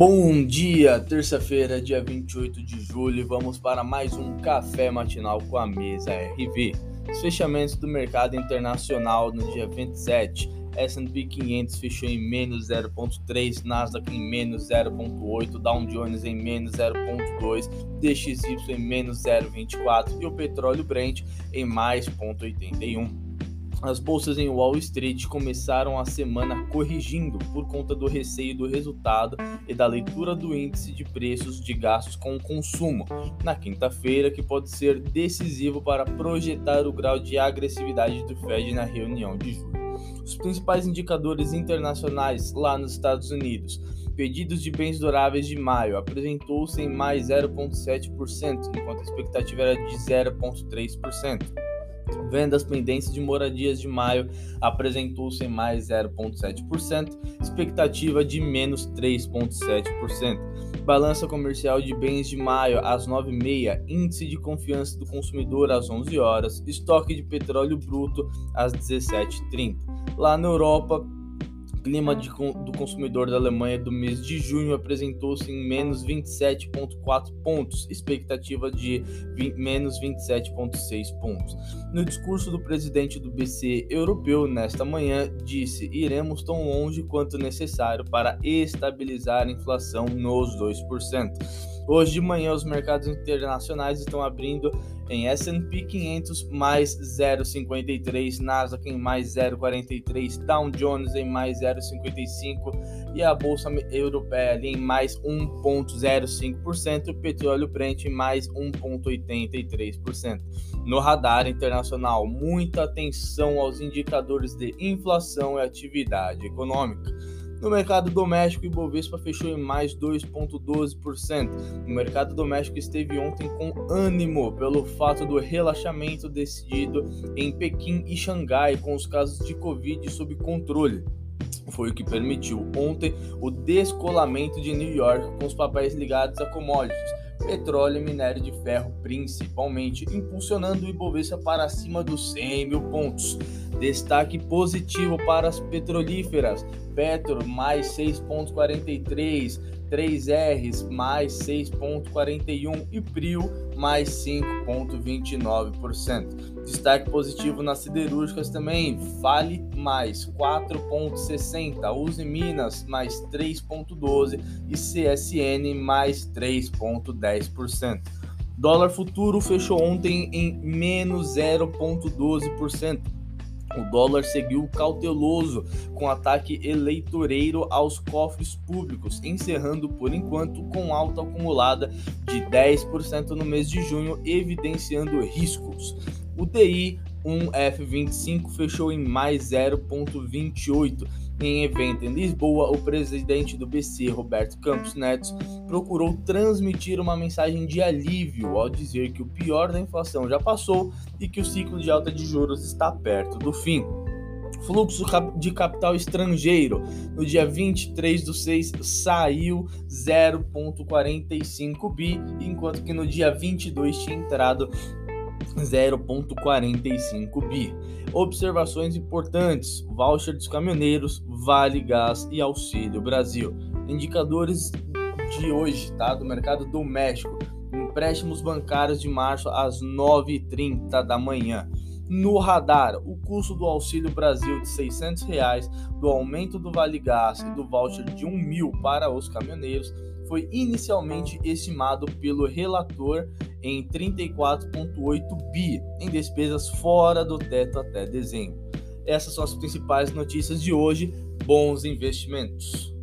Bom dia, terça-feira, dia 28 de julho, vamos para mais um café matinal com a mesa RV. Os fechamentos do mercado internacional no dia 27. S&P 500 fechou em menos 0.3, Nasdaq em menos 0.8, Dow Jones em menos 0.2, DXY em menos 0.24 e o petróleo Brent em mais 0.81. As bolsas em Wall Street começaram a semana corrigindo por conta do receio do resultado e da leitura do índice de preços de gastos com o consumo na quinta-feira, que pode ser decisivo para projetar o grau de agressividade do Fed na reunião de julho. Os principais indicadores internacionais lá nos Estados Unidos. Pedidos de bens duráveis de maio apresentou-se em mais 0,7%, enquanto a expectativa era de 0,3%. Vendas pendentes de moradias de maio apresentou-se em mais 0,7%, expectativa de menos 3,7%. Balança comercial de bens de maio às 9h30, índice de confiança do consumidor às 11 horas, estoque de petróleo bruto às 17h30. Lá na Europa, clima de, do consumidor da Alemanha do mês de junho apresentou-se em menos 27,4 pontos, expectativa de 20, menos 27,6 pontos. No discurso do presidente do BC europeu nesta manhã, disse: iremos tão longe quanto necessário para estabilizar a inflação nos 2%. Hoje de manhã, os mercados internacionais estão abrindo em S&P 500 mais 0,53, Nasdaq em mais 0,43, Dow Jones em mais 0,55 e a bolsa europeia ali em mais 1,05%, o petróleo Brent em mais 1,83%. No radar internacional, muita atenção aos indicadores de inflação e atividade econômica. No mercado doméstico, o Ibovespa fechou em mais 2,12%. O mercado doméstico esteve ontem com ânimo pelo fato do relaxamento decidido em Pequim e Xangai com os casos de Covid sob controle. Foi o que permitiu ontem o descolamento de New York com os papéis ligados a commodities petróleo e minério de ferro principalmente, impulsionando o Ibovespa para acima dos 100 mil pontos. Destaque positivo para as petrolíferas, Petro mais 6,43, 3Rs mais 6,41 e Prio mais 5,29%. Destaque positivo nas siderúrgicas também, Vale mais 4,60, Uzi Minas mais 3,12 e CSN mais 3,10%. Dólar futuro fechou ontem em menos 0,12%. O dólar seguiu cauteloso com ataque eleitoreiro aos cofres públicos, encerrando por enquanto com alta acumulada de 10% no mês de junho, evidenciando riscos. O DI 1F25 fechou em mais 0,28. Em evento em Lisboa, o presidente do BC, Roberto Campos Neto, procurou transmitir uma mensagem de alívio ao dizer que o pior da inflação já passou e que o ciclo de alta de juros está perto do fim. Fluxo de capital estrangeiro no dia 23 do 6 saiu 0,45 bi, enquanto que no dia 22 tinha entrado 0,45 bi. Observações importantes: voucher dos caminhoneiros, Vale Gás e Auxílio Brasil. Indicadores de hoje, tá? Do mercado doméstico. Empréstimos bancários de março às 9h30 da manhã. No radar, o custo do Auxílio Brasil de 600 reais, do aumento do Vale Gás e do voucher de R$ 1 mil para os caminhoneiros foi inicialmente estimado pelo relator em 34,8 bi em despesas fora do teto até dezembro. Essas são as principais notícias de hoje. Bons investimentos!